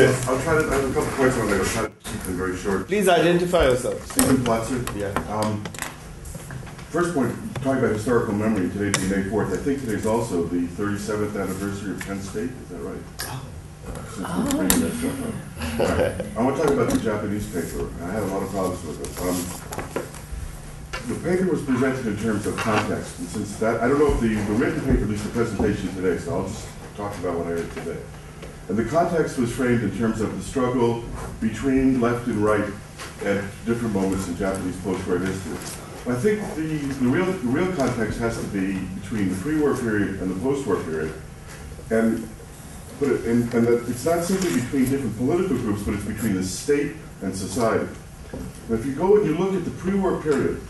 Yes. I'll try to, I have a couple points I want to make. I'll try to keep them very short. Please identify yourself. Stephen Platzer. Yeah. Um, First point, talking about historical memory, today being May 4th, I think today's also the 37th anniversary of Kent State, is that right? Since we're bringing that stuff up. All right. I want to talk about the Japanese paper. I had a lot of problems with it. Um, The paper was presented in terms of context, and since that, I don't know if the, the written paper, at least the presentation today, so I'll just talk about what I heard today. And the context was framed in terms of the struggle between left and right at different moments in Japanese post-war history. I think the, the real, the real context has to be between the pre-war period and the post-war period. And, it, and, that it's not simply between different political groups, but it's between the state and society. And if you go and you look at the pre-war period,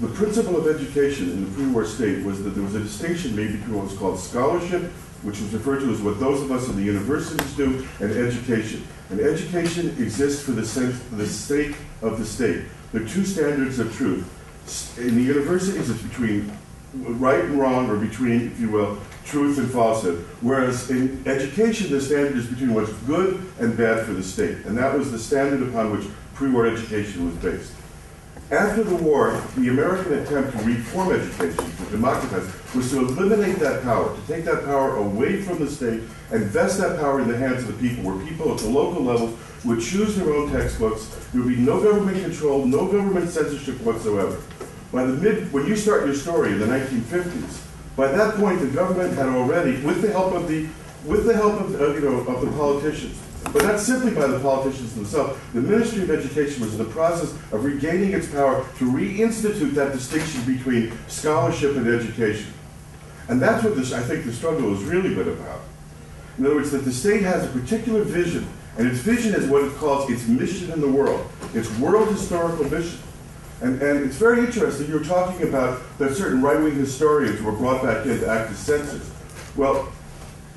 the principle of education in the pre-war state was that there was a distinction made between what was called scholarship, which was referred to as what those of us in the universities do, and education. And education exists for the, for the sake of the state. There are two standards of truth. In the universities, it's between right and wrong, or between, if you will, truth and falsehood. Whereas in education, the standard is between what's good and bad for the state. And that was the standard upon which pre-war education was based. After the war, the American attempt to reform education, to democratize, was to eliminate that power, to take that power away from the state and vest that power in the hands of the people, where people at the local levels would choose their own textbooks. There would be no government control, no government censorship whatsoever. By the mid, when you start your story in the 1950s, by that point the government had already, with the help of the, with the help of, uh, you know, of the politicians, but not simply by the politicians themselves. The Ministry of Education was in the process of regaining its power to reinstitute that distinction between scholarship and education. And that's what this, I think the struggle has really been about. In other words, that the state has a particular vision, and its vision is what it calls its mission in the world, its world historical mission. And, and it's very interesting, you were talking about that certain right-wing historians were brought back in to act as censors. Well,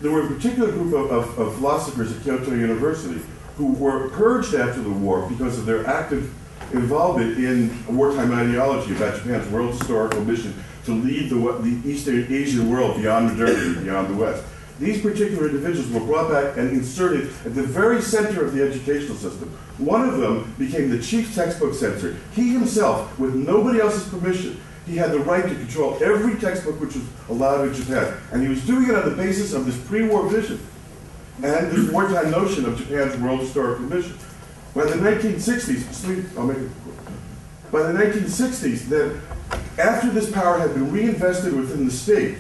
there were a particular group of, of, of philosophers at Kyoto University who were purged after the war because of their active involvement in wartime ideology about Japan's world historical mission to lead the, the East Asian world beyond modernity, beyond the West. These particular individuals were brought back and inserted at the very center of the educational system. One of them became the chief textbook censor. He himself, with nobody else's permission, he had the right to control every textbook which was allowed in Japan. And he was doing it on the basis of this pre-war vision and this wartime notion of Japan's world historical mission. By the 1960s, I'll make it quick. By the 1960s, then, after this power had been reinvested within the state,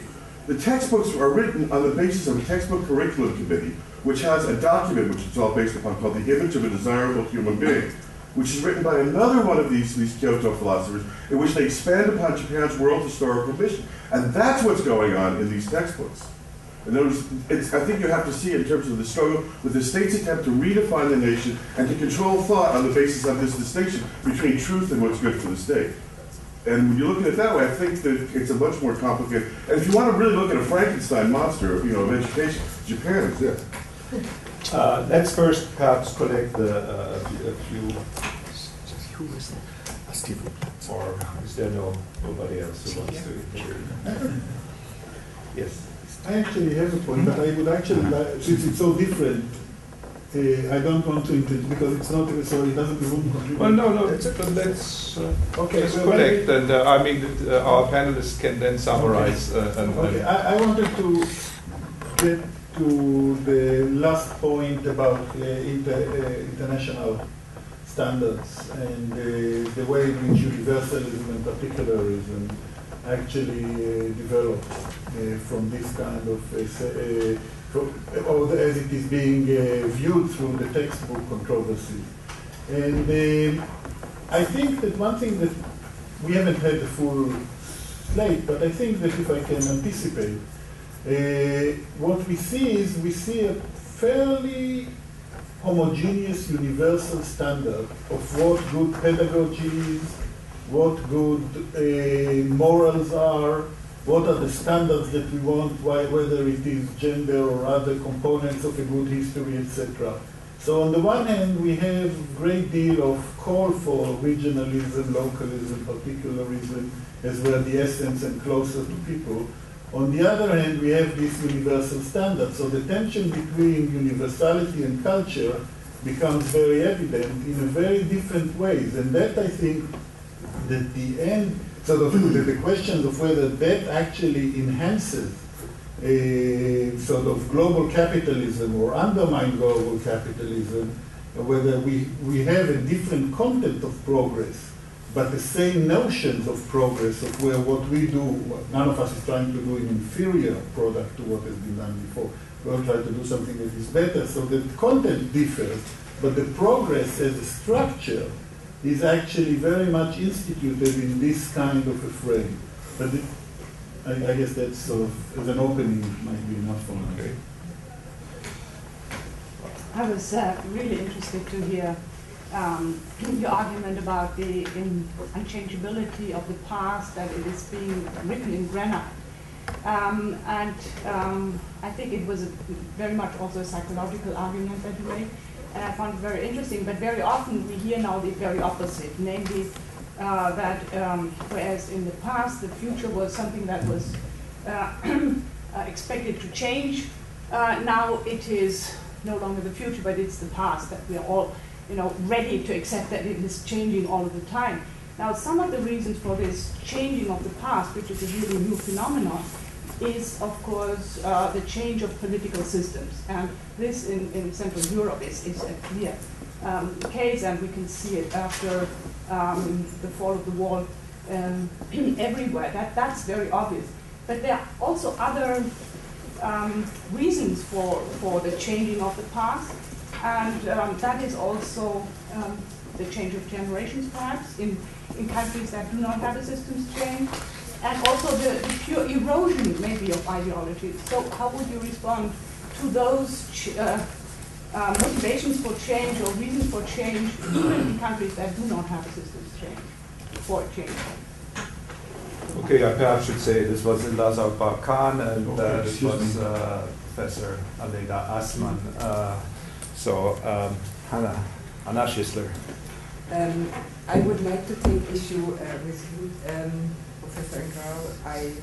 the textbooks are written on the basis of a textbook curriculum committee, which has a document which it's all based upon called The Image of a Desirable Human Being, which is written by another one of these, these Kyoto philosophers, in which they expand upon Japan's world historical mission. And that's what's going on in these textbooks. Words, it's, I think you have to see it in terms of the struggle with the state's attempt to redefine the nation and to control thought on the basis of this distinction between truth and what's good for the state. And when you look at it that way, I think that it's a much more complicated. And if you want to really look at a Frankenstein monster, you know, of education, Japan exists. Uh, let's first perhaps collect the, uh, a few- a few, Who is that? Stephen or is there no, nobody else who wants to intervene? Yes. I actually have a point, but I would actually like, since it's so different, uh, I don't want to intervene because it's not, so it doesn't room. Well, no, no, but let's, uh, Okay, let's so collect, maybe- and uh, I mean, uh, our panelists can then summarize uh, and. Okay, and- I, I wanted to get to the last point about uh, inter, uh, international standards and uh, the way in which universalism and particularism actually uh, developed uh, from this kind of, uh, or as it is being viewed through the textbook controversy. And I think that one thing that we haven't had the full slate, but I think that if I can anticipate, what we see is we see a fairly homogeneous universal standard of what good pedagogy is, what good uh, morals are, what are the standards that we want, why, whether it is gender or other components of a good history, etc. So on the one hand, we have a great deal of call for regionalism, localism, particularism, as well the essence and closer to people. On the other hand, we have this universal standard. So the tension between universality and culture becomes very evident in a very different ways. And that, I think, that the end, sort of the, the questions of whether that actually enhances a sort of global capitalism or undermine global capitalism, whether we, we have a different content of progress, but the same notions of progress of where what we do, what none of us is trying to do an inferior product to what has been done before. We all try to do something that is better, so the content differs, but the progress as a structure is actually very much instituted in this kind of a frame. But it, I, I guess that's sort of, as an opening, might be enough for now. Okay. I was uh, really interested to hear um, your argument about the unchangeability of the past, that it is being written in granite. Um, and um, I think it was a, very much also a psychological argument that you made, and I found it very interesting. But very often we hear now the very opposite, namely uh, that um, whereas in the past the future was something that was uh, uh, expected to change, uh, now it is no longer the future, but it's the past that we are all, you know, ready to accept that it is changing all of the time. Now, some of the reasons for this changing of the past, which is a really new phenomenon, is of course uh, the change of political systems, and this in, in Central Europe is, is a clear um, case, and we can see it after um, the fall of the wall um, everywhere. That that's very obvious. But there are also other um, reasons for, for the changing of the past, and um, that is also um, the change of generations, perhaps, in, in countries that do not have a systems change, and also the, the pure erosion, maybe, of ideologies. So, how would you respond to those ch- uh, uh, motivations for change or reasons for change even in countries that do not have a systems change, for change? Okay, I perhaps should say this was Elazar Barkan and uh, this was uh, Professor Aleida Assmann. Uh, so, um, Hannah, Anna Schissler. Um, I would like to take issue uh, with you, um, Professor Ingrao. I,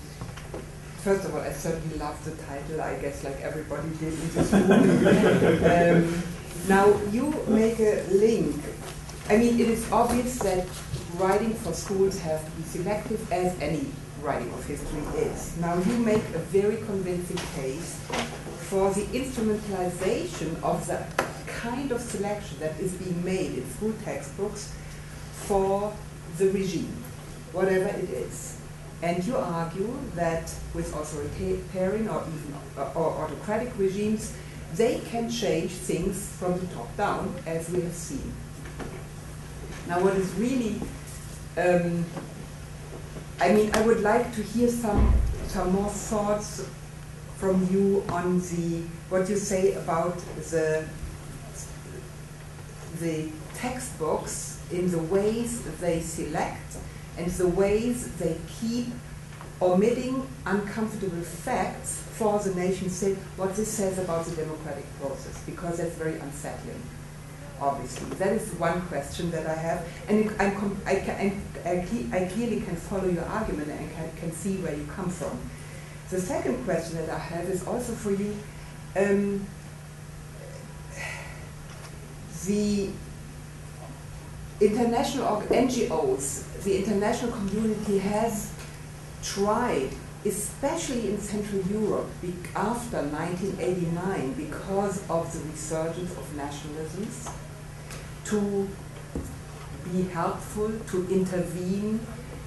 first of all, I certainly love the title. I guess like everybody did in this room. um, now you make a link. I mean, it is obvious that writing for schools has to be selective, as any writing of history is. Now you make a very convincing case for the instrumentalization of the kind of selection that is being made in school textbooks for the regime, whatever it is. And you argue that with authoritarian or even uh, or autocratic regimes, they can change things from the top down, as we have seen. Now, what is really, um, I mean, I would like to hear some some more thoughts from you on the what you say about the the textbooks in the ways they select and the ways they keep omitting uncomfortable facts for the nation. State, what this says about the democratic process, because that's very unsettling, obviously. That is one question that I have, and it- I'm I, can, I, I clearly can follow your argument and can, can see where you come from. The second question that I have is also for you. Um, the international NGOs, the international community has tried, especially in Central Europe after 1989, because of the resurgence of nationalisms, to be helpful, to intervene.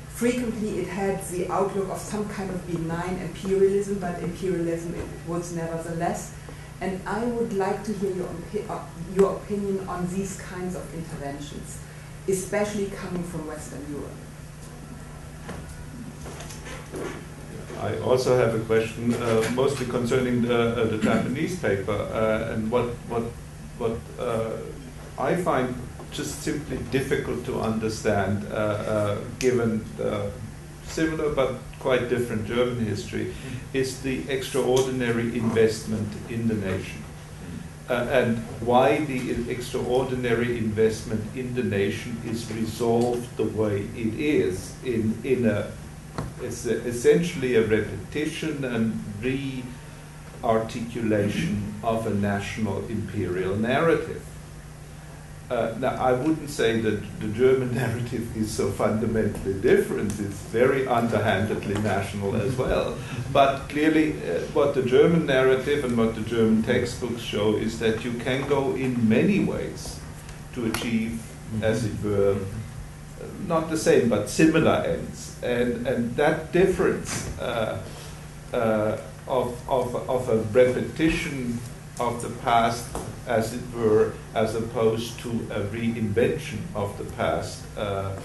Frequently, it had the outlook of some kind of benign imperialism, but imperialism it was nevertheless. And I would like to hear your, uh, your opinion on these kinds of interventions, especially coming from Western Europe. I also have a question, uh, mostly concerning the, uh, the Japanese paper, uh, and what what what uh, I find just simply difficult to understand, uh, uh, given the similar but quite different German history, is the extraordinary investment in the nation. Uh, and why the extraordinary investment in the nation is resolved the way it is in, in a It's a, essentially a repetition and re-articulation of a national imperial narrative. Uh, now, I wouldn't say that the German narrative is so fundamentally different. It's very underhandedly national as well. But clearly, uh, what the German narrative and what the German textbooks show is that you can go in many ways to achieve, as it were, uh, not the same, but similar ends. And, and that difference uh, uh, of, of, of a repetition of the past, as it were, as opposed to a reinvention of the past uh,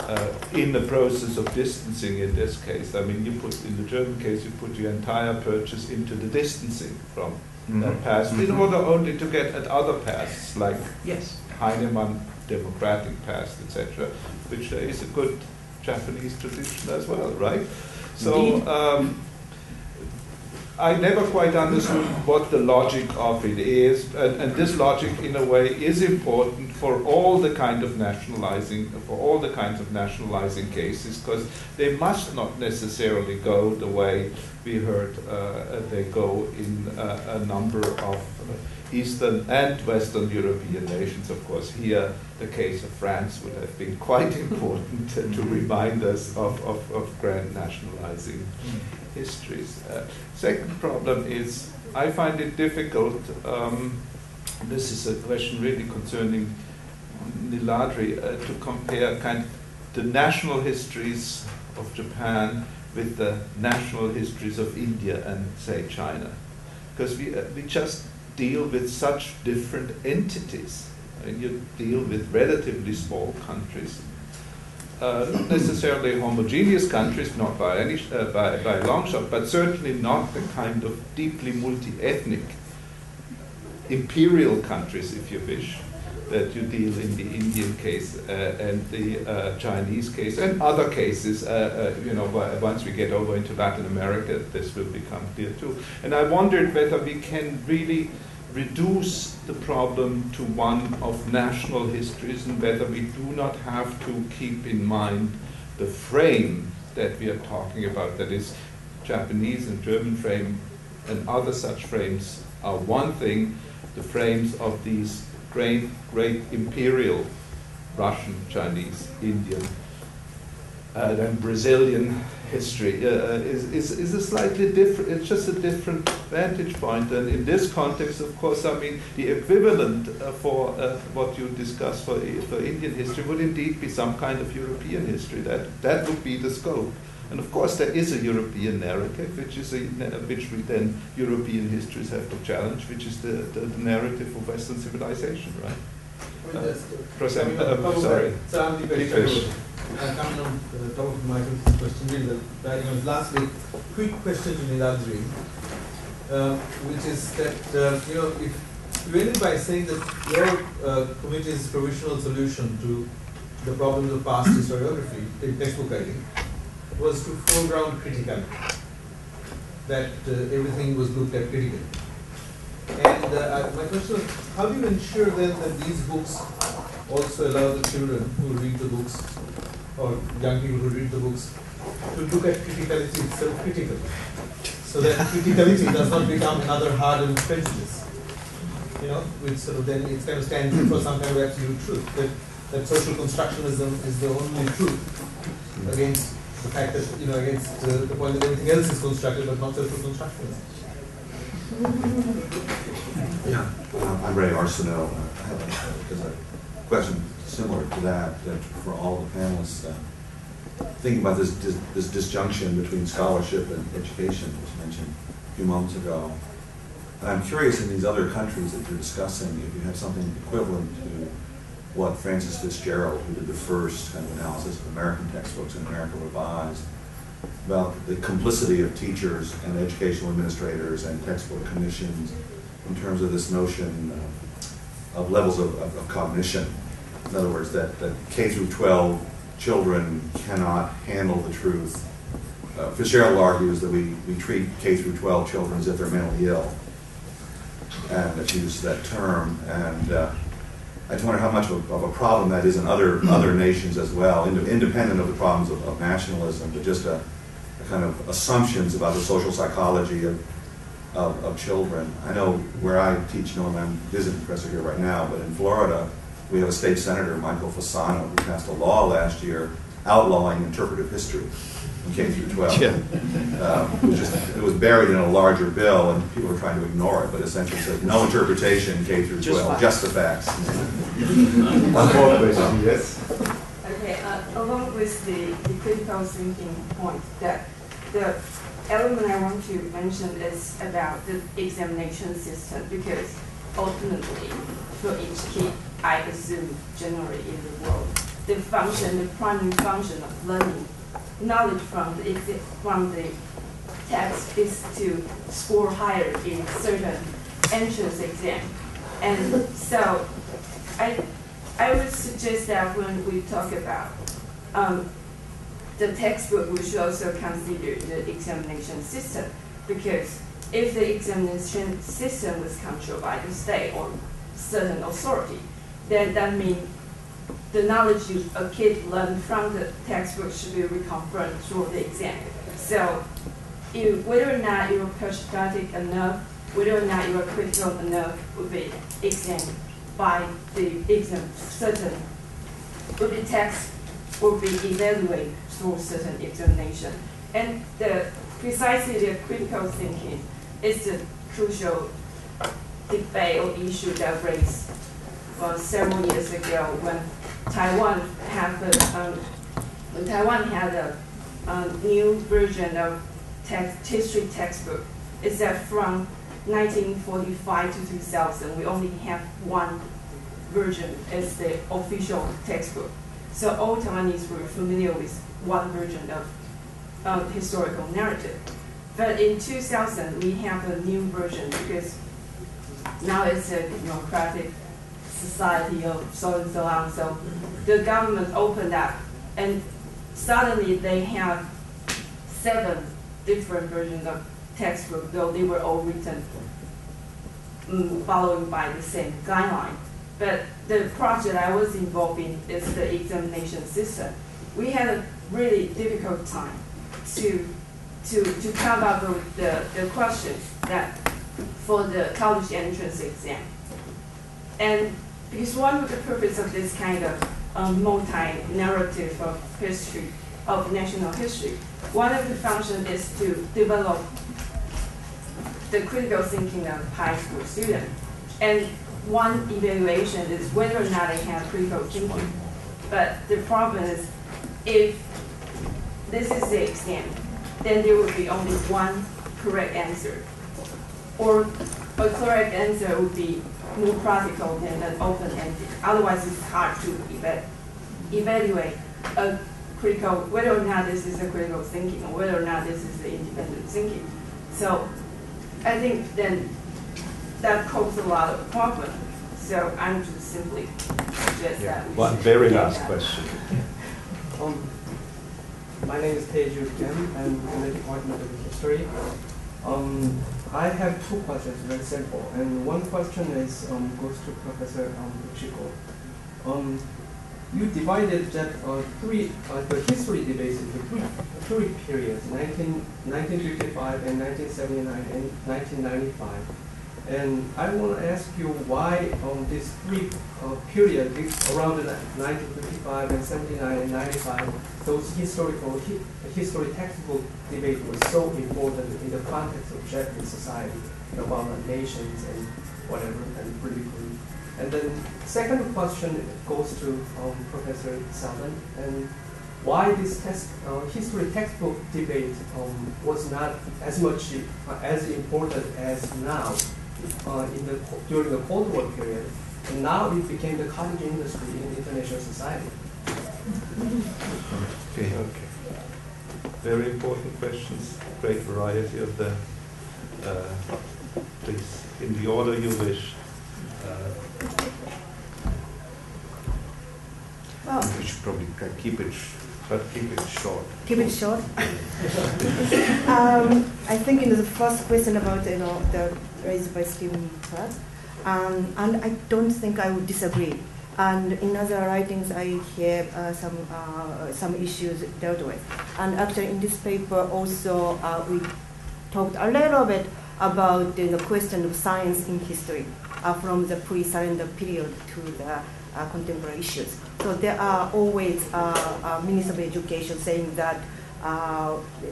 uh, in the process of distancing in this case. I mean, you put, in the German case, you put your entire purchase into the distancing from that past in order only to get at other pasts, like Yes. Heinemann democratic past, etc., which there is a good Japanese tradition as well, right? So Indeed. um, I never quite understood what the logic of it is, and, and this logic, in a way, is important for all the kind of nationalizing, for all the kinds of nationalizing cases, because they must not necessarily go the way we heard uh, they go in uh, a number of Eastern and Western European nations. Of course, here the case of France would have been quite important to, to remind us of, of, of grand nationalizing histories. Uh, second problem is I find it difficult. Um, this is a question really concerning Neeladri uh, to compare kind of the national histories of Japan with the national histories of India and say China, because we uh, we just deal with such different entities. I mean, you deal with relatively small countries, uh, not necessarily homogeneous countries, not by any uh, by, by long shot, but certainly not the kind of deeply multi-ethnic imperial countries, if you wish, that you deal in the Indian case uh, and the uh, Chinese case and other cases. Uh, uh, you know, once we get over into Latin America, this will become clear too. And I wondered whether we can really reduce the problem to one of national histories and whether we do not have to keep in mind the frame that we are talking about, that is, Japanese and German frame and other such frames are one thing, the frames of these great, great imperial Russian, Chinese, Indian, uh, then Brazilian history uh, is, is, is a slightly different, it's just a different vantage point. And in this context, of course, I mean, the equivalent uh, for uh, what you discuss for, for Indian history would indeed be some kind of European history. That, that would be the scope. And of course, there is a European narrative, which is a, which we then European histories have to challenge, which is the, the, the narrative of Western civilization, right? Well, Uh, uh, Prosem- coming on uh, top of sorry. So I'm Dipesh Dipesh. Chakrabarty. Uh, Coming on the top of Michael's question, really, the diagram. Lastly, quick question to Neeladri, um, which is that, uh, you know, if you ended by saying that your uh, committee's provisional solution to the problems of past historiography, in textbook writing, was to foreground criticality, that uh, everything was looked at critically. And uh, my question is, how do you ensure then that these books also allow the children who read the books, or young people who read the books, to look at criticality itself critically, so that criticality does not become another hardened prejudice, you know, which sort of then it kind of stands for some kind of absolute truth, that, that social constructionism is the only truth against the fact that, you know, against uh, the point that everything else is constructed but not social constructionism. Yeah, I'm Ray Arsenault. I have a- question similar to that, for all the panelists. uh, Thinking about this, dis- this disjunction between scholarship and education was mentioned a few moments ago. And I'm curious in these other countries that you're discussing, if you have something equivalent to what Frances Fitzgerald, who did the first kind of analysis of American textbooks in America Revised, about the complicity of teachers and educational administrators and textbook commissions in terms of this notion of, of levels of, of, of cognition. In other words, that, that K through 12 children cannot handle the truth. Uh, Fitzgerald argues that we, we treat K through 12 children as if they're mentally ill, and that uses that term. And uh, I just wonder how much of a, of a problem that is in other other nations as well, ind- independent of the problems of, of nationalism, but just a kind of assumptions about the social psychology of, of, of children. I know where I teach, you know, and I'm visiting professor here right now, but in Florida, we have a state senator, Michael Fasano, who passed a law last year outlawing interpretive history in K through 12. Yeah. Um, it, was just, it was buried in a larger bill, and people were trying to ignore it, but essentially said no interpretation K through 12, just, the facts. One more question, yes? Along with the, the critical thinking point, that the element I want to mention is about the examination system because ultimately, for each kid, I assume generally in the world, the function, the primary function of learning knowledge from the from the text is to score higher in certain entrance exam, and so I I would suggest that when we talk about um, the textbook, we should also consider the examination system because if the examination system was controlled by the state or certain authority, then that means the knowledge you, a kid learned from the textbook should be reconfirmed through the exam. So, you, whether or not you're patriotic enough, whether or not you're critical enough, will be examined by the exam certain will be text will be evaluated through certain examination. And the precisely the critical thinking is the crucial debate or issue that raised uh, several years ago when Taiwan have a, um, when Taiwan had a um, new version of text, history textbook. Is that from 1945 to 2000, we only have one version as the official textbook. So all Taiwanese were familiar with one version of um, historical narrative. But in 2000, we have a new version because now it's a democratic society of so and so on. So the government opened up, and suddenly they have seven different versions of textbook, though they were all written mm, following by the same guideline. But the project I was involved in is the examination system. We had a really difficult time to to to come up with the, the questions that for the college entrance exam. And because one of the purpose of this kind of um, multi-narrative of history, of national history, one of the function is to develop the critical thinking of high school students. And one evaluation is whether or not they have critical thinking. But the problem is, if this is the exam, then there will be only one correct answer. Or a correct answer would be more practical than an open-ended. Otherwise, it's hard to eva- evaluate a critical, whether or not this is a critical thinking or whether or not this is the independent thinking. So I think then that causes a lot of problem. So I'm just simply suggest that we One very last that. question. Um, my name is Teju Kim. I'm in the Department of History. Um, I have two questions, very simple. And one question is um, goes to Professor um, Uchiko. Um, you divided that uh, three uh, the history debates into three three periods: 19, 1955 and 1979 and 1995. And I want to ask you why on this three uh, period around the 1955 and 79 and 95, those historical hi- history textbook debate was so important in the context of Japanese society about nations and whatever and politically. And then second question goes to um, Professor Selden and why this uh, history textbook debate um, was not as much uh, as important as now uh, in the during the Cold War period, and now it became the cottage industry in international society. Okay. Okay. Very important questions. Great variety of them. Uh, please, in the order you wish. Uh, Oh, we should probably ca- keep it, but keep it short. Keep it short. um, I think you know the first question about you know the raised by Stephen Platzer, um, and I don't think I would disagree. And in other writings, I hear uh, some uh, some issues dealt with. And actually, in this paper also uh, we talked a little bit about the question of science in history uh, from the pre-surrender period to the uh, contemporary issues. So there are always uh, ministers of education saying that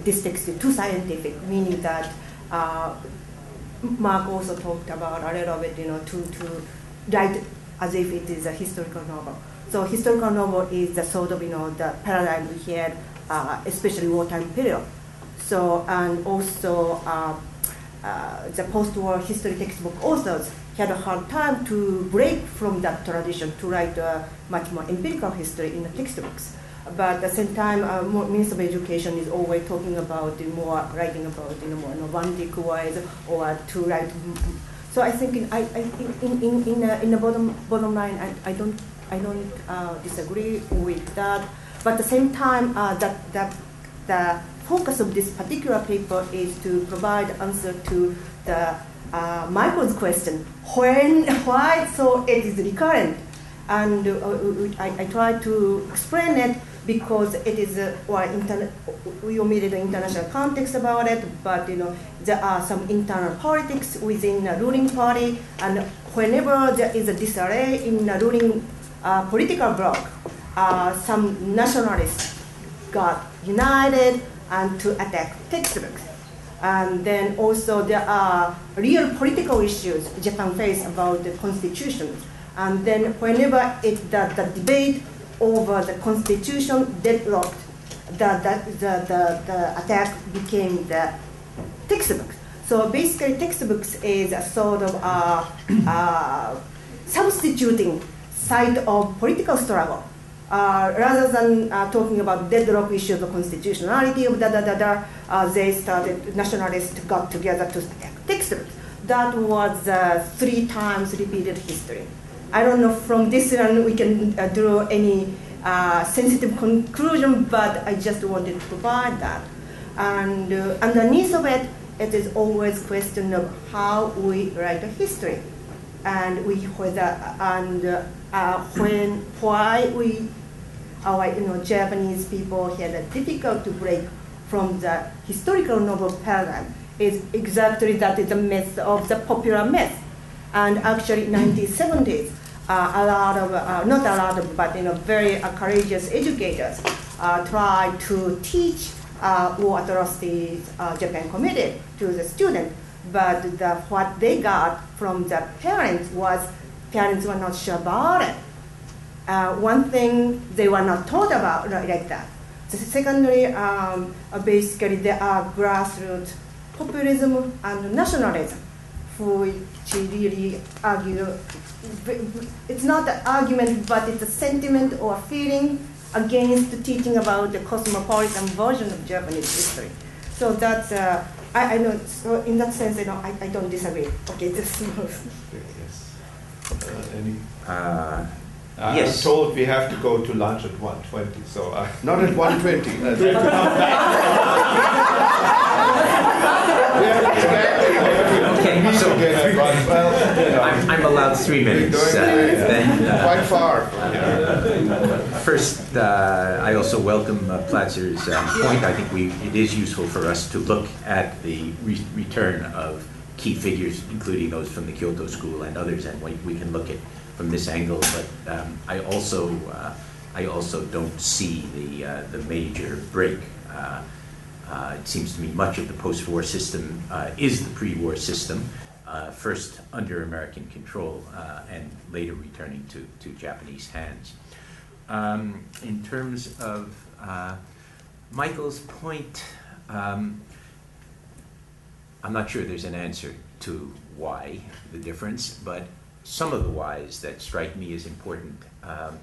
this text is too scientific, meaning that Mark also talked about a little bit, you know, to, to write as if it is a historical novel. So historical novel is the sort of, you know, the paradigm we had, uh, especially wartime period. So, and also uh, uh, the post-war history textbook authors had a hard time to break from that tradition to write a much more empirical history in the textbooks. But at the same time, uh, Minister of Education is always talking about the more writing about you know more Novandic ways or to write. So I think in, I, I, in, in, in, uh, in the bottom bottom line, I, I don't I don't uh, disagree with that. But at the same time, uh, that that the focus of this particular paper is to provide answer to the uh, Michael's question: when, why, so it is recurrent, and uh, I, I try to explain it because it is uh, interna- we omitted the international context about it, but you know there are some internal politics within the ruling party, and whenever there is a disarray in the ruling uh, political bloc, uh, some nationalists got united and to attack textbooks. And then also there are real political issues Japan face about the constitution. And then whenever it, the, the debate over the constitution deadlocked, the, the, the, the, attack became the textbooks. So basically textbooks is a sort of uh, substituting side of political struggle. Uh, rather than uh, talking about deadlock issues of constitutionality of da da da da, uh, they started, nationalists got together to attack textbooks. That was uh, three times repeated history. I don't know from this one we can uh, draw any uh, sensitive conclusion, but I just wanted to provide that. And underneath of it, it is always question of how we write a history, and we whether and uh, when why we our you know Japanese people had a difficult to break from the historical novel paradigm is exactly that is the myth of the popular myth, and actually 1970s. Uh, a lot of, uh, not a lot of, but you know, very courageous educators uh, tried to teach war atrocities Japan committed to the student, but the, what they got from the parents was parents were not sure about it. Uh, one thing they were not taught about like that. Secondly, um, basically there are grassroots populism and nationalism, which really argue. It's not an argument, but it's a sentiment or a feeling against teaching about the cosmopolitan version of Japanese history. So that's, uh, I, I know, so in that sense, you know, I, I don't disagree. Okay, this Yes. Uh, any? Uh, I'm Yes. told we have to go to lunch at 1:20, so I. Not at 120. Okay, so Well, you know. I'm, I'm allowed three minutes. uh, then, uh, Quite far. First, uh, I also welcome uh, Platzer's um, point. I think we, it is useful for us to look at the re- return of key figures, including those from the Kyoto School and others, and we, we can look at from this angle. But um, I also, uh, I also don't see the uh, the major break. Uh, uh, it seems to me much of the post-war system uh, is the pre-war system, uh, first under American control uh, and later returning to, to Japanese hands. Um, in terms of uh, Michael's point, um, I'm not sure there's an answer to why the difference, but some of the whys that strike me as important um,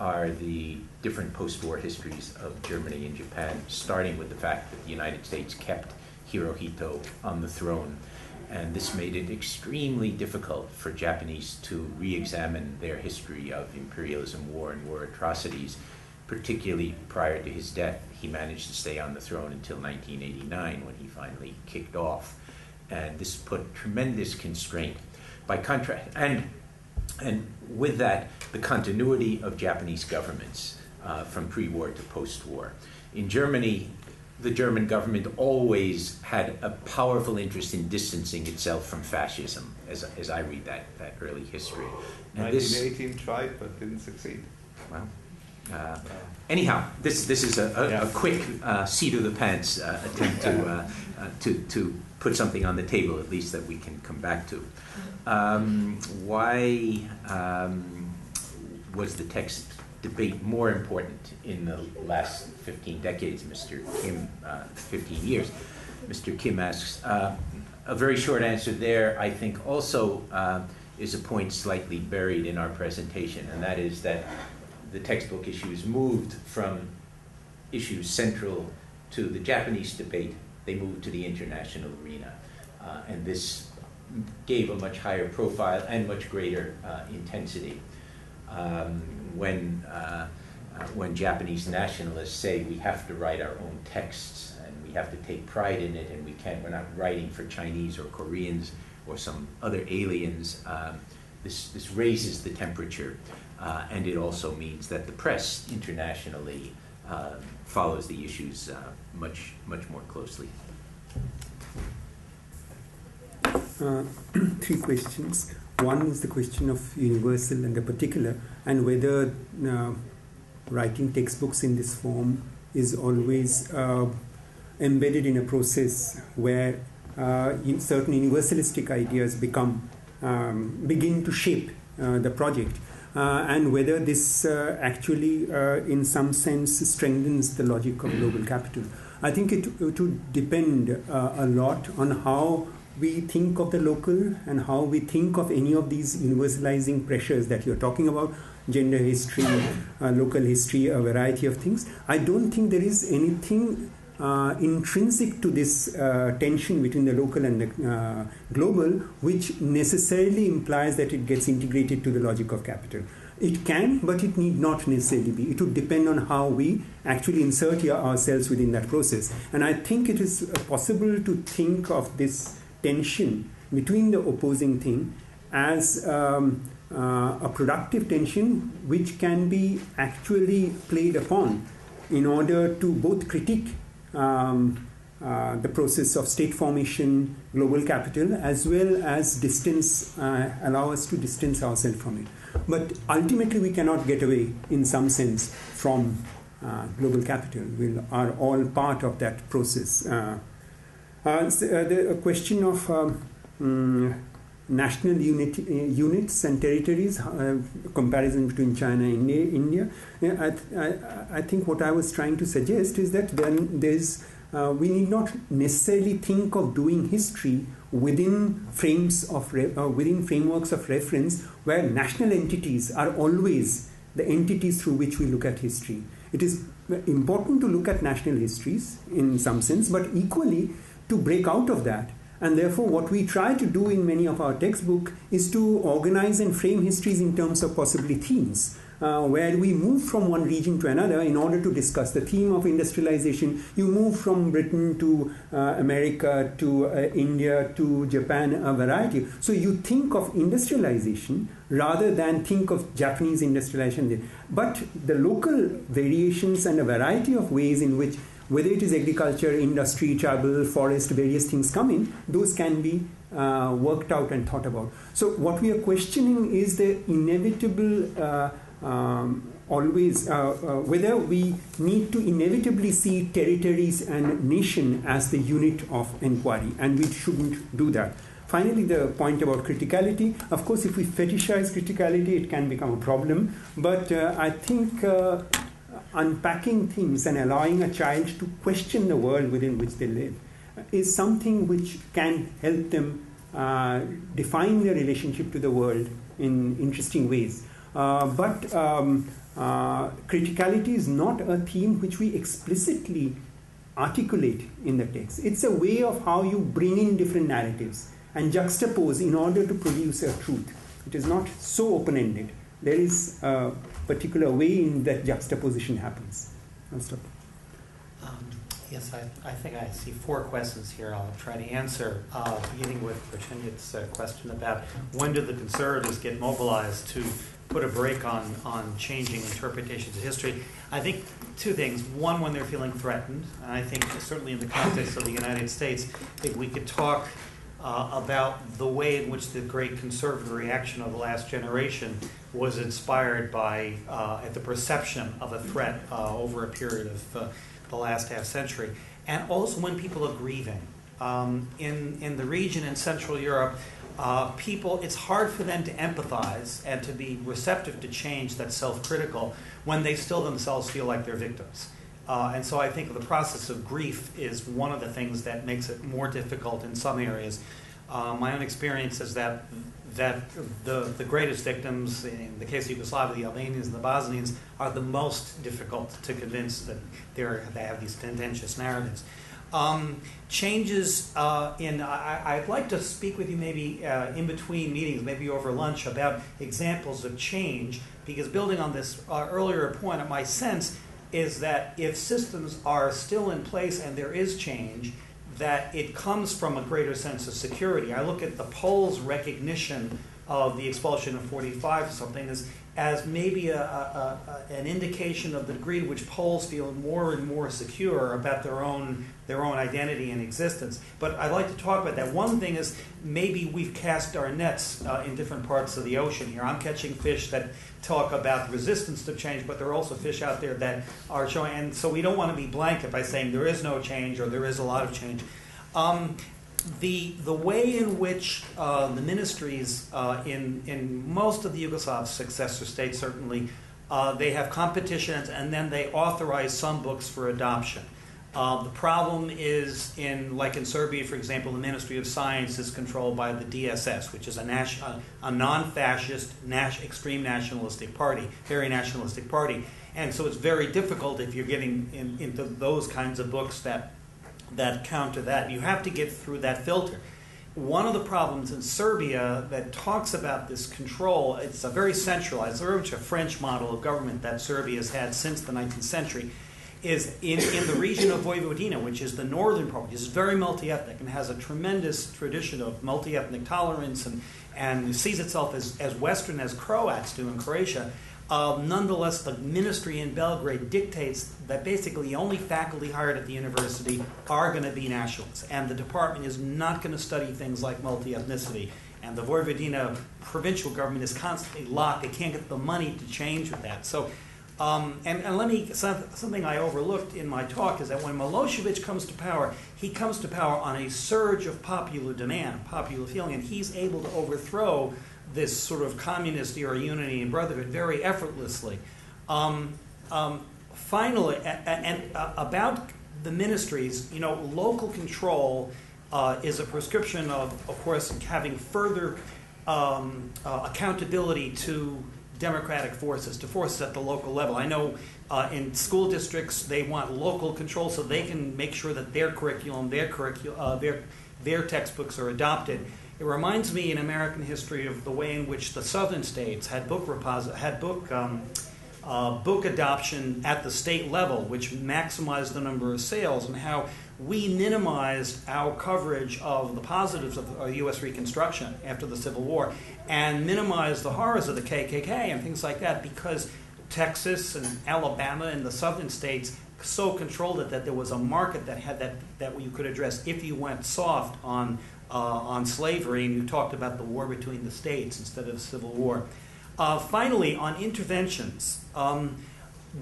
are the different post-war histories of Germany and Japan, starting with the fact that the United States kept Hirohito on the throne. And this made it extremely difficult for Japanese to re-examine their history of imperialism, war, and war atrocities, particularly prior to his death. He managed to stay on the throne until 1989 when he finally kicked off. And this put tremendous constraint. By contrast, and and with that, the continuity of Japanese governments uh, from pre war to post war. In Germany, the German government always had a powerful interest in distancing itself from fascism, as, as I read that, that early history. And 1918 this, tried but didn't succeed. Well, uh, anyhow, this, this is a, a, yeah. a quick uh, seat of the pants uh, attempt to, uh, uh, to, to put something on the table, at least that we can come back to. Um, why um, was the text debate more important in the last 15 decades, Mr. Kim, uh, 15 years? Mr. Kim asks. A very short answer there, I think, also uh, is a point slightly buried in our presentation, and that is that the textbook issues moved from issues central to the Japanese debate, they moved to the international arena. Uh, and this gave a much higher profile and much greater uh, intensity. Um, when, uh, uh, when Japanese nationalists say we have to write our own texts and we have to take pride in it and we can't, we're not writing for Chinese or Koreans or some other aliens, um, this, this raises the temperature. Uh, and it also means that the press internationally uh, follows the issues uh, much, much more closely. Uh, three questions. One is the question of universal and the particular, and whether uh, writing textbooks in this form is always uh, embedded in a process where certain universalistic ideas become um, begin to shape the project. Uh, and whether this uh, actually, in some sense, strengthens the logic of global capital. I think it, it would depend a lot on how we think of the local and how we think of any of these universalizing pressures that you're talking about gender history, uh, local history, a variety of things. I don't think there is anything uh, intrinsic to this uh, tension between the local and the uh, global, which necessarily implies that it gets integrated to the logic of capital. It can, but it need not necessarily be. It would depend on how we actually insert ourselves within that process. And I think it is possible to think of this tension between the opposing thing as um, uh, a productive tension which can be actually played upon in order to both critique um, uh, the process of state formation, global capital, as well as distance, uh, allow us to distance ourselves from it. But ultimately, we cannot get away, in some sense, from uh, global capital. We are all part of that process. Uh, uh, the question of um, um, national unit, uh, units and territories, uh, comparison between China and India. I, I, I, think what I was trying to suggest is that then there's uh, we need not necessarily think of doing history within frames of uh, within frameworks of reference where national entities are always the entities through which we look at history. It is important to look at national histories in some sense, but equally to break out of that and therefore, what we try to do in many of our textbook is to organize and frame histories in terms of possibly themes. Uh, where we move from one region to another in order to discuss the theme of industrialization. You move from Britain to uh, America to uh, India to Japan, a variety. So you think of industrialization rather than think of Japanese industrialization. But the local variations and a variety of ways in which whether it is agriculture, industry, travel, forest, various things come in, those can be uh, worked out and thought about. So, what we are questioning is the inevitable, uh, um, always, uh, uh whether we need to inevitably see territories and nation as the unit of inquiry, and we shouldn't do that. Finally, the point about criticality. Of course, if we fetishize criticality, it can become a problem. But uh, I think uh, unpacking things and allowing a child to question the world within which they live is something which can help them uh, define their relationship to the world in interesting ways. Uh, but um, uh, criticality is not a theme which we explicitly articulate in the text. It's a way of how you bring in different narratives and juxtapose in order to produce a truth. It is not so open ended. There is a particular way in that juxtaposition happens. I'll stop. Um, Yes, I, I think I see four questions here I'll try to answer, uh, beginning with Virginia's uh, question about when do the conservatives get mobilized to put a brake on, on changing interpretations of history. I think two things. One, when they're feeling threatened, and I think certainly in the context of the United States, think we could talk uh, about the way in which the great conservative reaction of the last generation was inspired by uh, the perception of a threat uh, over a period of uh, the last half century, and also when people are grieving. Um, in, in the region in Central Europe, uh, people, it's hard for them to empathize and to be receptive to change that's self critical when they still themselves feel like they're victims. Uh, and so I think the process of grief is one of the things that makes it more difficult in some areas. Uh, my own experience is that that the, the greatest victims, in the case of Yugoslavia, the Albanians and the Bosnians, are the most difficult to convince that they're, they have these contentious narratives. Um, changes uh, in, I, would like to speak with you maybe uh, in between meetings, maybe over lunch, about examples of change, because building on this uh, earlier point, my sense is that if systems are still in place and there is change, that it comes from a greater sense of security. I look at the Poles' recognition of the expulsion of 45 something as, as maybe a, a, a, an indication of the degree to which Poles feel more and more secure about their own, their own identity and existence. But I'd like to talk about that. One thing is maybe we've cast our nets uh, in different parts of the ocean here. I'm catching fish that talk about resistance to change, but there are also fish out there that are showing, and so we don't want to be blanket by saying there is no change or there is a lot of change. Um, the, the way in which uh, the ministries uh, in, in most of the Yugoslav successor states, certainly, uh, they have competitions and then they authorize some books for adoption. Uh, the problem is in, like in Serbia, for example, the Ministry of Science is controlled by the DSS, which is a, nas- a, a non-fascist, nas- extreme nationalistic party, very nationalistic party, and so it's very difficult if you're getting in, into those kinds of books that that counter that. You have to get through that filter. One of the problems in Serbia that talks about this control, it's a very centralized, very much a French model of government that Serbia has had since the 19th century, is in, in the region of Vojvodina, which is the northern part, which is very multi ethnic and has a tremendous tradition of multi ethnic tolerance and, and sees itself as, as Western as Croats do in Croatia. Uh, nonetheless, the ministry in Belgrade dictates that basically only faculty hired at the university are going to be nationalists, and the department is not going to study things like multi ethnicity. And the Vojvodina provincial government is constantly locked; they can't get the money to change with that. So, um, and, and, let me something I overlooked in my talk is that when Milosevic comes to power, he comes to power on a surge of popular demand, popular feeling, and he's able to overthrow this sort of communist era unity and brotherhood very effortlessly. Um, um, finally, and uh, about the ministries, you know, local control uh, is a prescription of, of course, having further um, uh, accountability to democratic forces, to forces at the local level. I know uh, in school districts they want local control so they can make sure that their curriculum, their curriculum, uh, their their textbooks are adopted. It reminds me in American history of the way in which the southern states had book repos- had book um, uh, book adoption at the state level, which maximized the number of sales, and how we minimized our coverage of the positives of uh, U.S. Reconstruction after the Civil War, and minimized the horrors of the KKK and things like that because Texas and Alabama and the southern states so controlled it that there was a market that had that that you could address if you went soft on uh, on slavery, and you talked about the war between the states instead of the civil war. Uh, finally, on interventions, um,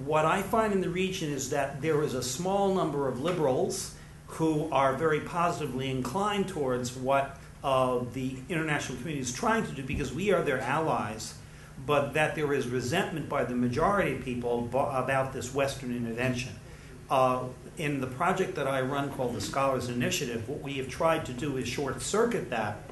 what I find in the region is that there is a small number of liberals who are very positively inclined towards what uh, the international community is trying to do because we are their allies, but that there is resentment by the majority of people about this Western intervention. Uh, in the project that I run called the Scholars Initiative, what we have tried to do is short circuit that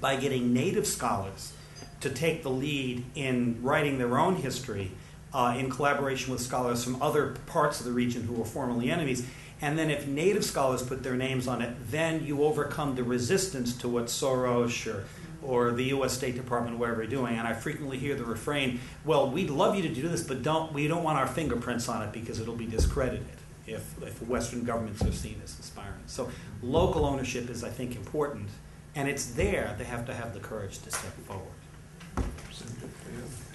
by getting native scholars to take the lead in writing their own history uh, in collaboration with scholars from other parts of the region who were formerly enemies. And then, if native scholars put their names on it, then you overcome the resistance to what Soros or, or the U.S. State Department, whatever, are doing. And I frequently hear the refrain, "Well, we'd love you to do this, but don't we don't want our fingerprints on it because it'll be discredited." If, if Western governments are seen as inspiring. So local ownership is, I think, important, and it's there. They have to have the courage to step forward.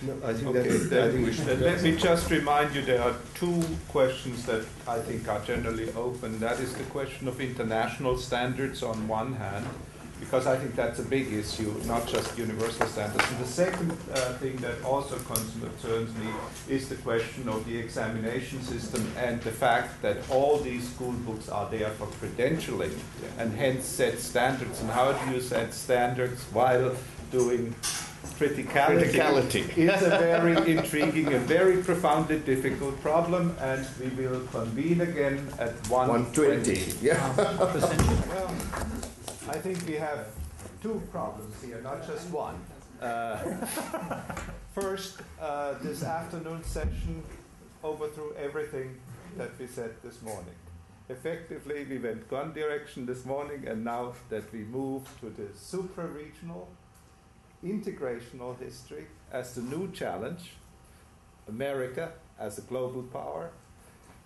No, I think Okay, that's, I think we should. Let me just remind you, there are two questions that I think are generally open. That is the question of international standards on one hand, because I think that's a big issue, not just universal standards. And the second uh, thing that also concerns me is the question of the examination system and the fact that all these school books are there for credentialing and hence set standards. And how do you set standards while doing criticality? Criticality. is a very intriguing and very profoundly difficult problem, and we will convene again at 1:20. 120, yeah. I think we have two problems here, not just one. Uh, First, uh, this afternoon session overthrew everything that we said this morning. Effectively, we went one direction this morning, and now that we move to the supra-regional, integrational history as the new challenge, America as a global power,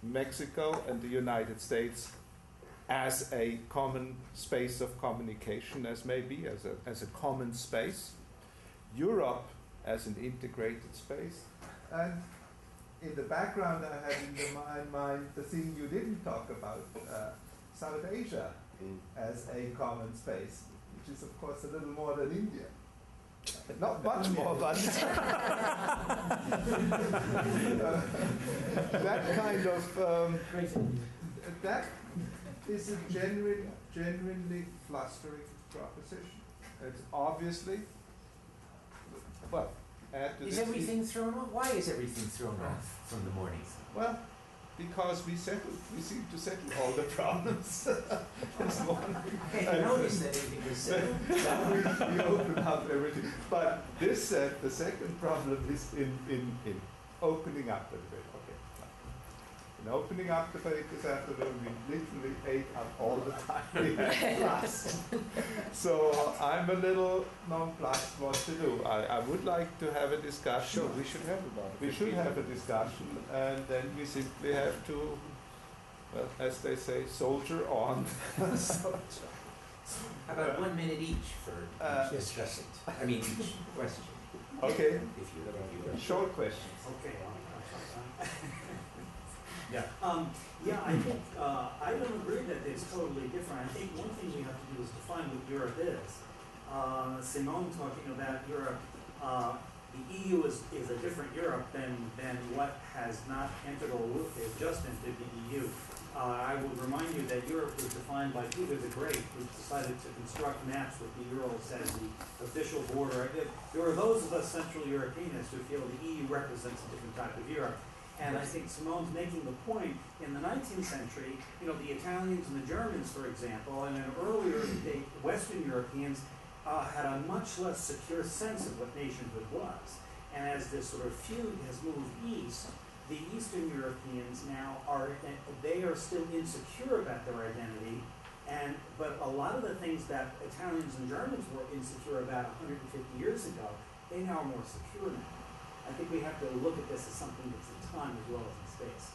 Mexico and the United States as a common space of communication, as maybe as a, as a common space, Europe as an integrated space, and in the background I had in the mi- mind the thing you didn't talk about, uh, South Asia as a common space, which is of course a little more than India. Not much more, but that kind of um, that is a genuine, genuinely flustering proposition. It's obviously well. Is everything thrown off? Why is everything thrown off from the morning? Well, because we settled, we seem to settle all the problems this morning. I noticed that everything was settled. we, we opened up everything. But this said, the second problem is in, in, in opening up a debate. Okay. In opening up the debate this afternoon, we literally ate up all the time we had last. so I'm a little nonplussed what to do. I, I would like to have a discussion. Sure, we should have about it. We should have a discussion, and then we simply have to, well, as they say, soldier on. Soldier. How about one minute each for Uh, each discussant? I mean, each question. Okay. If you, if you wish. Short questions. Okay. Yeah, um, yeah, I think, uh, I don't agree that it's totally different. I think one thing we have to do is define what Europe is. Uh, Simone talking about Europe, uh, the EU is, is a different Europe than, than what has not entered or just entered the EU. Uh, I will remind you that Europe was defined by Peter the Great, who decided to construct maps with the Urals as the official border. There- There are those of us Central Europeans who feel the EU represents a different type of Europe. And I think Simone's making the point, in the 19th century, you know, the Italians and the Germans, for example, and then earlier, the Western Europeans uh, had a much less secure sense of what nationhood was. And as this sort of feud has moved east, the Eastern Europeans now are, they are still insecure about their identity. And, but a lot of the things that Italians and Germans were insecure about 150 years ago, they now are more secure now. I think we have to look at this as something that's time as well as in space.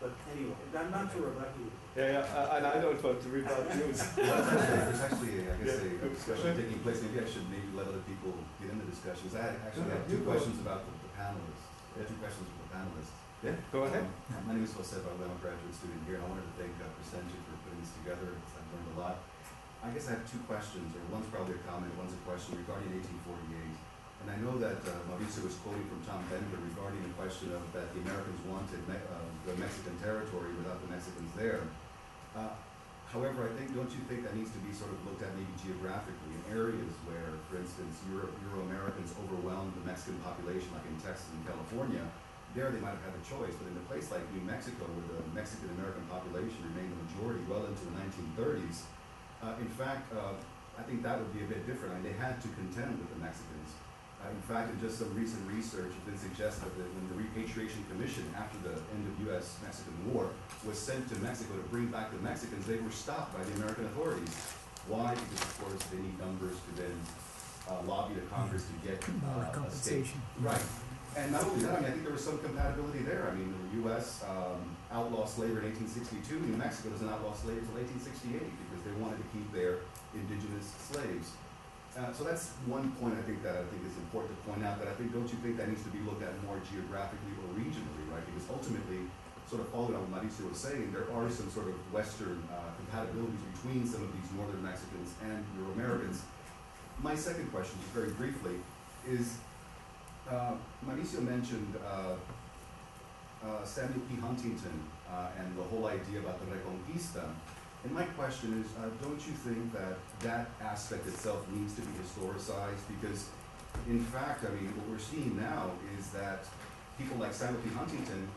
But anyway, I'm not to rebut you. Yeah, yeah, and I don't want to rebut you. There's actually, I guess, Yeah, a discussion taking place. Maybe I should maybe let other people get into discussions. I had actually No, no, had you two go. questions about the, the panelists. I had two questions for the panelists. Yeah, go ahead. Um, my name is Jose Barlema, I'm a graduate student here, and I wanted to thank uh, Crescentia for putting this together. I've learned a lot. I guess I have two questions, or one's probably a comment, one's a question regarding 1848. And I know that uh, Mauricio was quoting from Tom Bender regarding the question of that the Americans wanted me- uh, the Mexican territory without the Mexicans there. Uh, However, I think, don't you think that needs to be sort of looked at maybe geographically in areas where, for instance, Euro, Euro-Americans overwhelmed the Mexican population, like in Texas and California, there they might have had a choice, but in a place like New Mexico, where the Mexican-American population remained the majority well into the 1930s, uh, in fact, uh, I think that would be a bit different. I mean, they had to contend with the Mexicans. Uh, in fact, in just some recent research, it's been suggested that when the Repatriation Commission, after the end of U.S.-Mexican War, was sent to Mexico to bring back the Mexicans, they were stopped by the American authorities. Why? Because, of course, they need numbers to then uh, lobby the Congress to get uh, compensation. Right. And not only that, I mean, I think there was some compatibility there. I mean, the U.S. Um, outlawed slavery in 1862. New Mexico doesn't outlaw slavery until 1868 because they wanted to keep their indigenous slaves. Uh, so that's one point I think that I think is important to point out. That I think don't you think that needs to be looked at more geographically or regionally, right? Because ultimately, sort of following on what Mauricio was saying, there are some sort of Western uh, compatibilities between some of these Northern Mexicans and Euro Americans. My second question, just very briefly, is uh, Mauricio mentioned uh, uh, Samuel P. Huntington uh, and the whole idea about the Reconquista. And my question is, uh, don't you think that that aspect itself needs to be historicized? Because, in fact, I mean, what we're seeing now is that people like Samuel P. Huntington,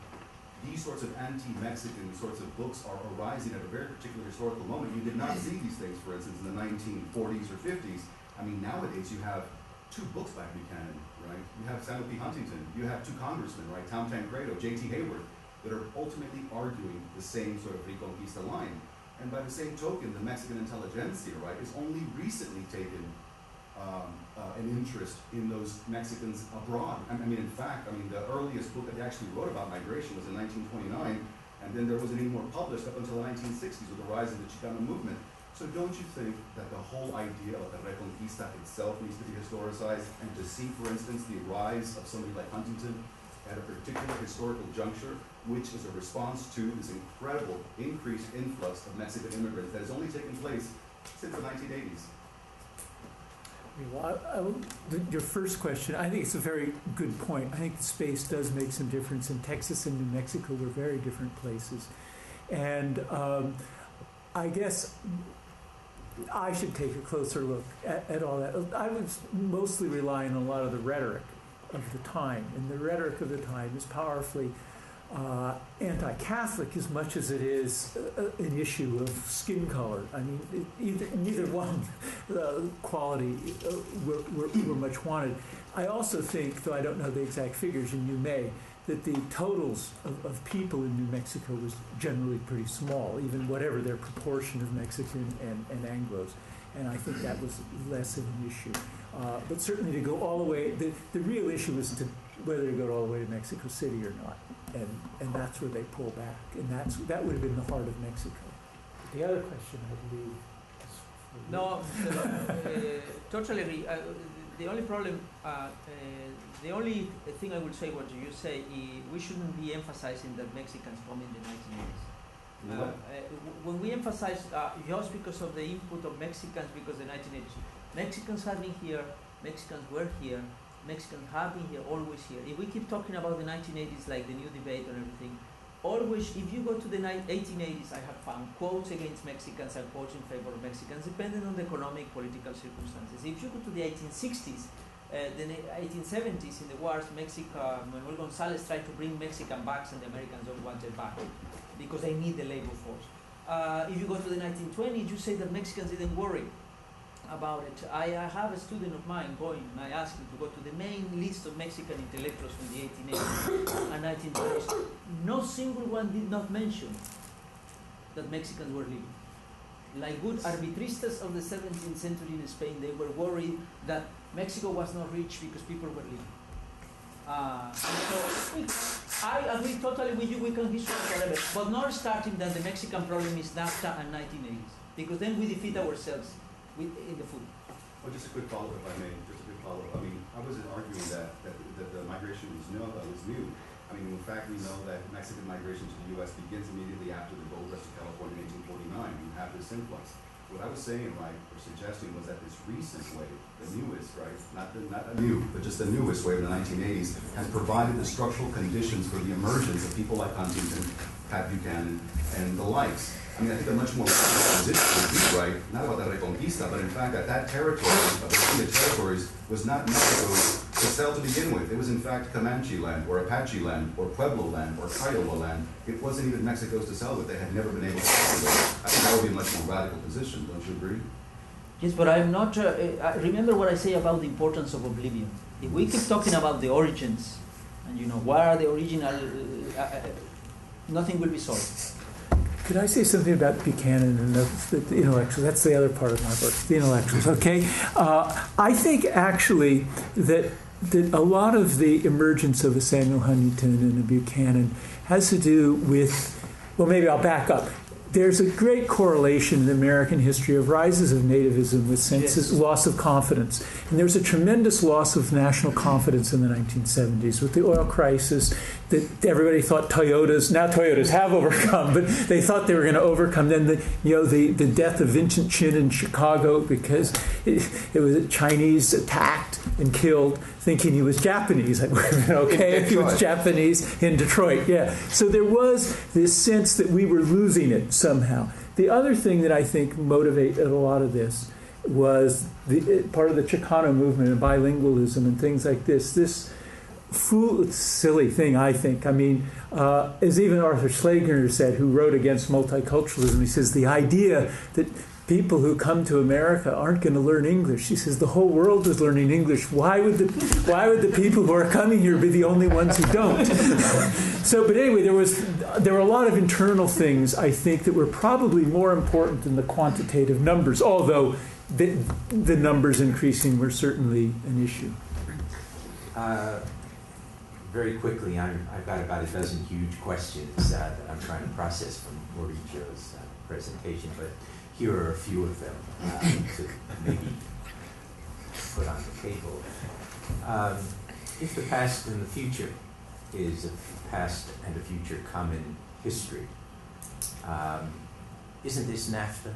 these sorts of anti-Mexican sorts of books are arising at a very particular historical moment. You did not see these things, for instance, in the 1940s or 50s. I mean, nowadays you have two books by Buchanan, right? You have Samuel P. Huntington, you have two congressmen, right? Tom Tancredo, J.D. Hayworth, that are ultimately arguing the same sort of Reconquista line. And by the same token, the Mexican intelligentsia, right, is only recently taken um, uh, an interest in those Mexicans abroad. I mean, in fact, I mean, the earliest book that they actually wrote about migration was in 1929, and then there wasn't any more published up until the 1960s with the rise of the Chicano movement. So don't you think that the whole idea of the Reconquista itself needs to be historicized, and to see, for instance, the rise of somebody like Huntington at a particular historical juncture, which is a response to this incredible increased influx of Mexican immigrants that has only taken place since the 1980s. Well, I, I, your first question, I think it's a very good point. I think the space does make some difference. In Texas and New Mexico, we're very different places. And um, I guess I should take a closer look at, at, all that. I was mostly relying on a lot of the rhetoric of the time, and the rhetoric of the time is powerfully uh, anti-Catholic as much as it is uh, an issue of skin color. I mean, it, either, neither one uh, quality uh, were, were, were, much wanted. I also think, though I don't know the exact figures, and you may, that the totals of, of people in New Mexico was generally pretty small, even whatever their proportion of Mexican and, and Anglos. And I think that was less of an issue. Uh, but certainly to go all the way, the, the real issue is to whether to go all the way to Mexico City or not. And, and that's where they pull back. And that's, that would have been the heart of Mexico. The other question, I believe, no, uh, totally agree. Uh, the only problem, uh, uh, the only thing I would say what you say, we shouldn't be emphasizing that Mexicans come in the 1980s. Uh, when we emphasize uh, just because of the input of Mexicans, because the 1980s, Mexicans have been here, Mexicans were here, Mexicans have been here, always here. If we keep talking about the 1980s, like the new debate and everything, always, if you go to the 1880s, I have found quotes against Mexicans and quotes in favor of Mexicans, depending on the economic, political circumstances. If you go to the 1860s, uh, the 1870s in the wars, Mexico, Manuel Gonzalez tried to bring Mexican back, and the Americans don't want it back because they need the labor force. Uh, if you go to the 1920s, you say that Mexicans didn't worry about it. I, I, have a student of mine going, and I asked him to go to the main list of Mexican intellectuals from the 1880s and 1920s. No single one did not mention that Mexicans were leaving. Like good arbitristas of the 17th century in Spain, they were worried that Mexico was not rich because people were leaving. Uh, so I agree totally with you, we can history forever, but not starting that the Mexican problem is NAFTA and 1980s, because then we defeat ourselves with, in the food. Well, just a quick follow-up, if I may. Just a quick follow-up. I mean, I wasn't arguing that, that, that the migration was new. Uh, was new. I mean, in fact, we know that Mexican migration to the U.S. begins immediately after the gold rush to California in 1849. You have this influx. What I was saying, right, or suggesting was that this recent wave, the newest, right, not the, not new, but just the newest wave in the 1980s, has provided the structural conditions for the emergence of people like Huntington, Pat Buchanan, and the likes. I mean, I think a much more position would be right, not about the Reconquista, but in fact that that territory, of the territories, was not Mexico's to sell to begin with. It was in fact Comanche land, or Apache land, or Pueblo land, or Kiowa land. It wasn't even Mexico's to sell with. They had never been able to sell. I think that would be a much more radical position, don't you agree? Yes, but I'm not. Uh, uh remember what I say about the importance of oblivion. If we keep talking about the origins, and you know, what are the original, uh, uh, nothing will be solved. Could I say something about Buchanan and the, the, intellectuals? That's the other part of my book, the intellectuals. Okay, uh, I think actually that that a lot of the emergence of a Samuel Huntington and a Buchanan has to do with, well, maybe I'll back up. There's a great correlation in American history of rises of nativism with senses, Yes. loss of confidence. And there's a tremendous loss of national confidence in the 1970s with the oil crisis that everybody thought Toyotas, now Toyotas have overcome, but they thought they were going to overcome. Then the, you know, the, the death of Vincent Chin in Chicago because it, it was a Chinese attacked and killed thinking he was Japanese. It would have been okay if he was Japanese in Detroit. Yeah. So there was this sense that we were losing it somehow. The other thing that I think motivated a lot of this was the part of the Chicano movement and bilingualism and things like this. This fool, silly thing, I think. I mean, uh, as even Arthur Schlesinger said, who wrote against multiculturalism, he says the idea that people who come to America aren't going to learn English. He says the whole world is learning English. Why would the why would the people who are coming here be the only ones who don't? so, but anyway, there was there were a lot of internal things I think that were probably more important than the quantitative numbers. Although the, the numbers increasing were certainly an issue. Uh, very quickly, I'm, I've got about a dozen huge questions uh, that I'm trying to process from Mauricio's uh, presentation, but here are a few of them uh, to maybe put on the table. Um, if the past and the future is a past and a future common history, um, isn't this NAFTA?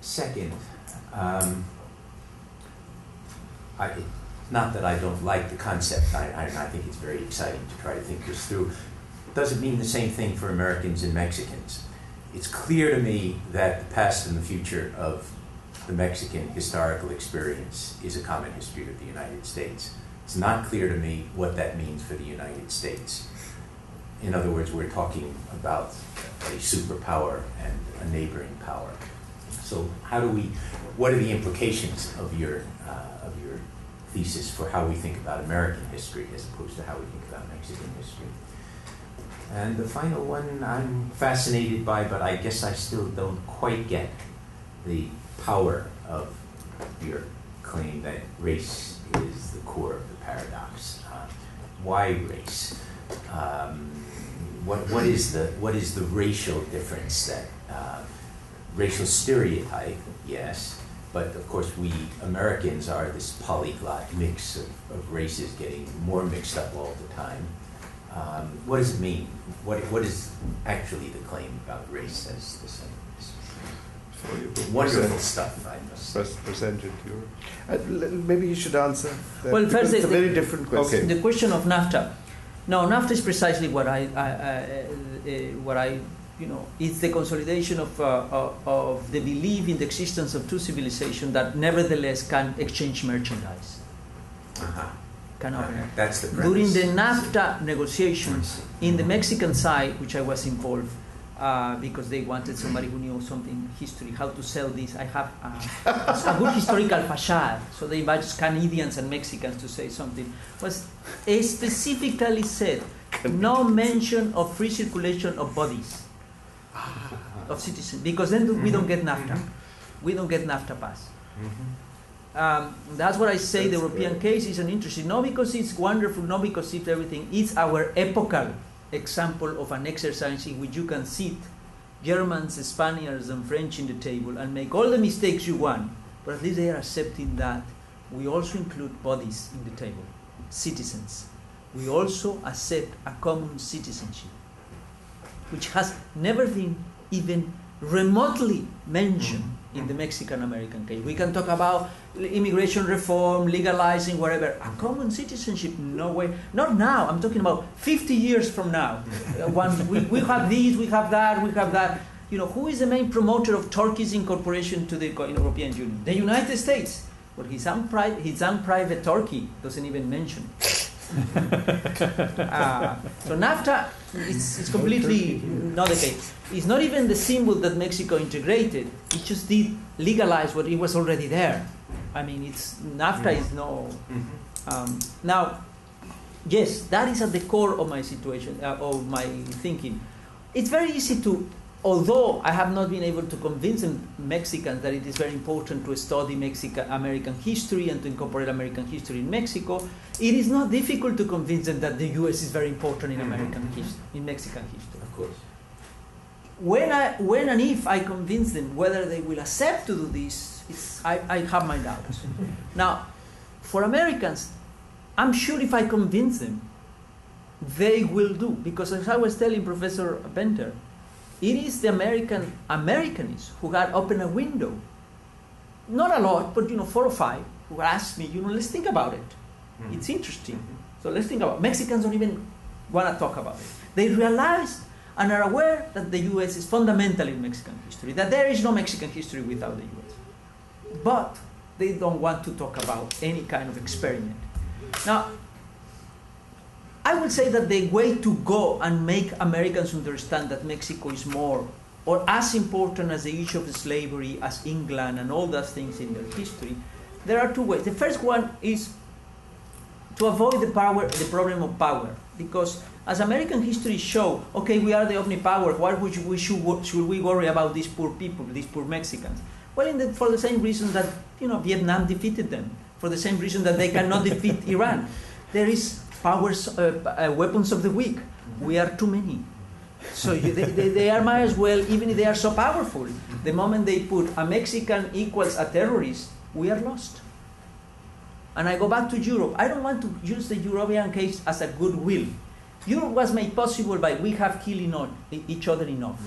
Second, um, I, not that I don't like the concept, I, I, I think it's very exciting to try to think this through. Doesn't mean the same thing for Americans and Mexicans. It's clear to me that the past and the future of the Mexican historical experience is a common history of the United States. It's not clear to me what that means for the United States. In other words, we're talking about a superpower and a neighboring power. So, how do we? What are the implications of your uh, of your thesis for how we think about American history as opposed to how we think about Mexican history? And the final one I'm fascinated by, but I guess I still don't quite get the power of your claim that race is the core of the paradox. Uh, why race? Um, what, what is the what is the racial difference that uh, racial stereotype? Yes, but of course we Americans are this polyglot mix of, of races getting more mixed up all the time. Um, what does it mean? What, what is actually the claim about race as the same? Wonderful present- stuff, I must pres- Present it to you. Uh, maybe you should answer. That Well, first it's a very different question. Okay. The question of NAFTA. No, NAFTA is precisely what I, I, I uh, uh, what I, you know, it's the consolidation of, uh, of, the belief in the existence of two civilizations that nevertheless can exchange merchandise. Uh-huh. Can operate. That's the During the NAFTA negotiations, in the Mexican side, which I was involved, uh, because they wanted somebody who knew something history, how to sell this. I have uh, a good historical facade, so they invited Canadians and Mexicans to say something. Was specifically said no mention of free circulation of bodies Ah, of citizens, because then we don't get NAFTA. Mm-hmm. We don't get NAFTA pass. Mm-hmm. Um, that's what I say. the European case is an interesting, not because it's wonderful, not because it's everything. It's our epochal example of an exercise in which you can sit Germans, Spaniards, and French in the table and make all the mistakes you want, but at least they are accepting that we also include bodies in the table, citizens. We also accept a common citizenship, which has never been even remotely mentioned in the Mexican American case. We can talk about immigration reform, legalizing, whatever. A common citizenship, no way. Not now. I'm talking about 50 years from now. Uh, When we, we have this, we have that, we have that. You know, who is the main promoter of Turkey's incorporation to the European Union? The United States. But his own, pri- his own private Turkey doesn't even mention it. Uh, so NAFTA is, is completely not the case. It's not even the symbol that Mexico integrated. It just did legalize what it was already there. I mean, it's NAFTA is no. Um, now, yes, that is at the core of my situation, uh, of my thinking. It's very easy to although I have not been able to convince Mexicans that it is very important to study Mexican American history and to incorporate American history in Mexico, it is not difficult to convince them that the U.S. is very important in mm-hmm. American history, in Mexican history. Of course. When I, when and if I convince them whether they will accept to do this, I, I have my doubts. now, for Americans, I'm sure if I convince them, they will do because as I was telling Professor Bender, it is the American Americans who had opened a window. Not a lot, but you know, four or five who asked me, you know, let's think about it. Mm-hmm. It's interesting. So let's think about it. Mexicans don't even want to talk about it. They realized and are aware that the US is fundamental in Mexican history, that there is no Mexican history without the US. But they don't want to talk about any kind of experiment. Now, I would say that the way to go and make Americans understand that Mexico is more or as important as the issue of slavery as England and all those things in their history, there are two ways. The first one is to avoid the power, the problem of power, because as American history show, okay, we are the omnipower. Why would we should, should we worry about these poor people, these poor Mexicans? Well, the, for the same reason that you know Vietnam defeated them, for the same reason that they cannot defeat Iran. There is powers, uh, uh, weapons of the weak. We are too many. So you, they, they, they, are might as well, even if they are so powerful, the moment they put a Mexican equals a terrorist, we are lost. And I go back to Europe. I don't want to use the European case as a goodwill. Europe was made possible by we have killed enough, each other enough.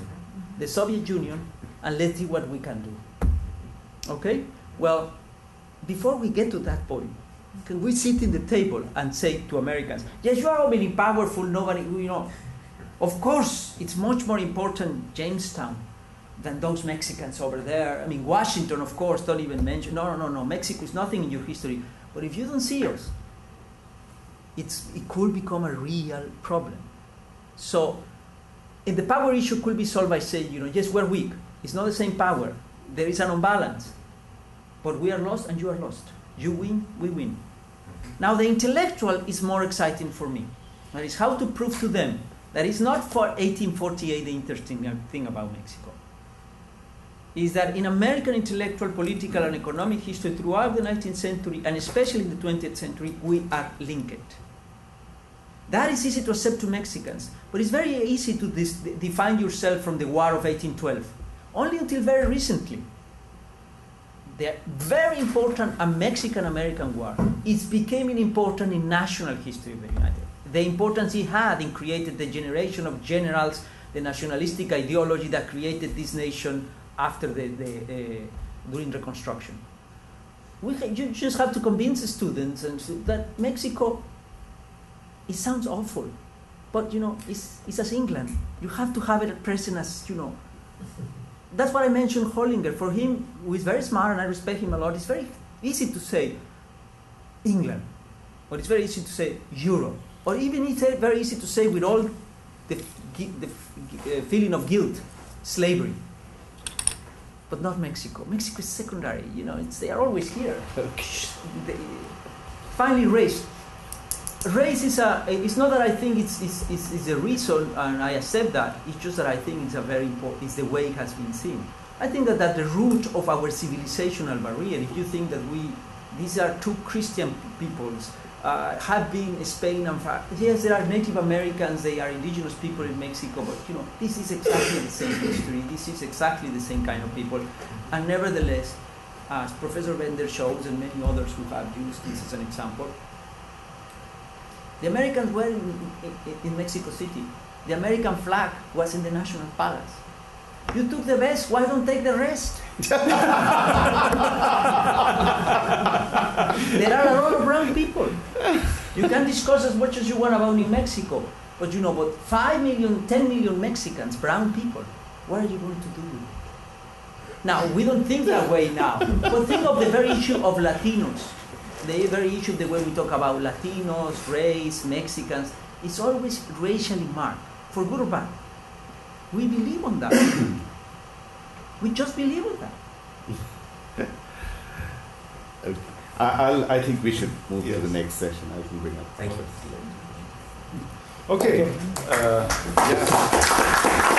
The Soviet Union, and let's see what we can do. Okay? Well, before we get to that point, can we sit in the table and say to Americans, yes, you are really powerful, nobody, you know. Of course, it's much more important Jamestown than those Mexicans over there. I mean, Washington, of course, don't even mention. No, no, no, no. Mexico is nothing in your history. But if you don't see us, it's, it could become a real problem. So, if the power issue could be solved by saying, you know, yes, we're weak. It's not the same power. There is an imbalance. But we are lost and you are lost. You win, we win. Now, the intellectual is more exciting for me. That is how to prove to them that it's not for 1848 the interesting thing about Mexico. Is that in American intellectual, political, and economic history throughout the 19th century, and especially in the 20th century, we are linked. That is easy to accept to Mexicans, but it's very easy to dis- define yourself from the War of 1812. Only until very recently, the very important a Mexican American War is becoming important in national history of the United. The importance it had in creating the generation of generals, the nationalistic ideology that created this nation after the, the uh, during Reconstruction. We you just have to convince the students and that Mexico. It sounds awful, but you know it's, it's as England. You have to have it present as you know that's what I mentioned Hollinger. For him, who is very smart and I respect him a lot, it's very easy to say England, or it's very easy to say Europe, or even it's very easy to say with all the, the uh, feeling of guilt, slavery. But not Mexico. Mexico is secondary. You know, they are always here. they, finally, race. Race is a. It's not that I think it's, it's, it's, it's a reason, and I accept that. It's just that I think it's a very important. It's the way it has been seen. I think that at the root of our civilizational barrier, if you think that we, these are two Christian peoples, uh, have been Spain and France. Yes, there are Native Americans, they are indigenous people in Mexico, but you know, this is exactly the same history, this is exactly the same kind of people. And nevertheless, as Professor Bender shows and many others who have used this as an example, the Americans were in, in, in Mexico City. The American flag was in the National Palace. You took the best, why don't take the rest? there are a lot of brown people. You can discuss as much as you want about New Mexico, but you know, but 5 million, 10 million Mexicans, brown people, what are you going to do with it? Now, we don't think that way now, but think of the very issue of Latinos. The very issue, the way we talk about Latinos, race, Mexicans, it's always racially marked, for good or bad. We believe on that. we just believe on that. okay. I, I'll, I think we should move yes. to the next session. I can bring up. Thank you. Okay. Uh, yeah.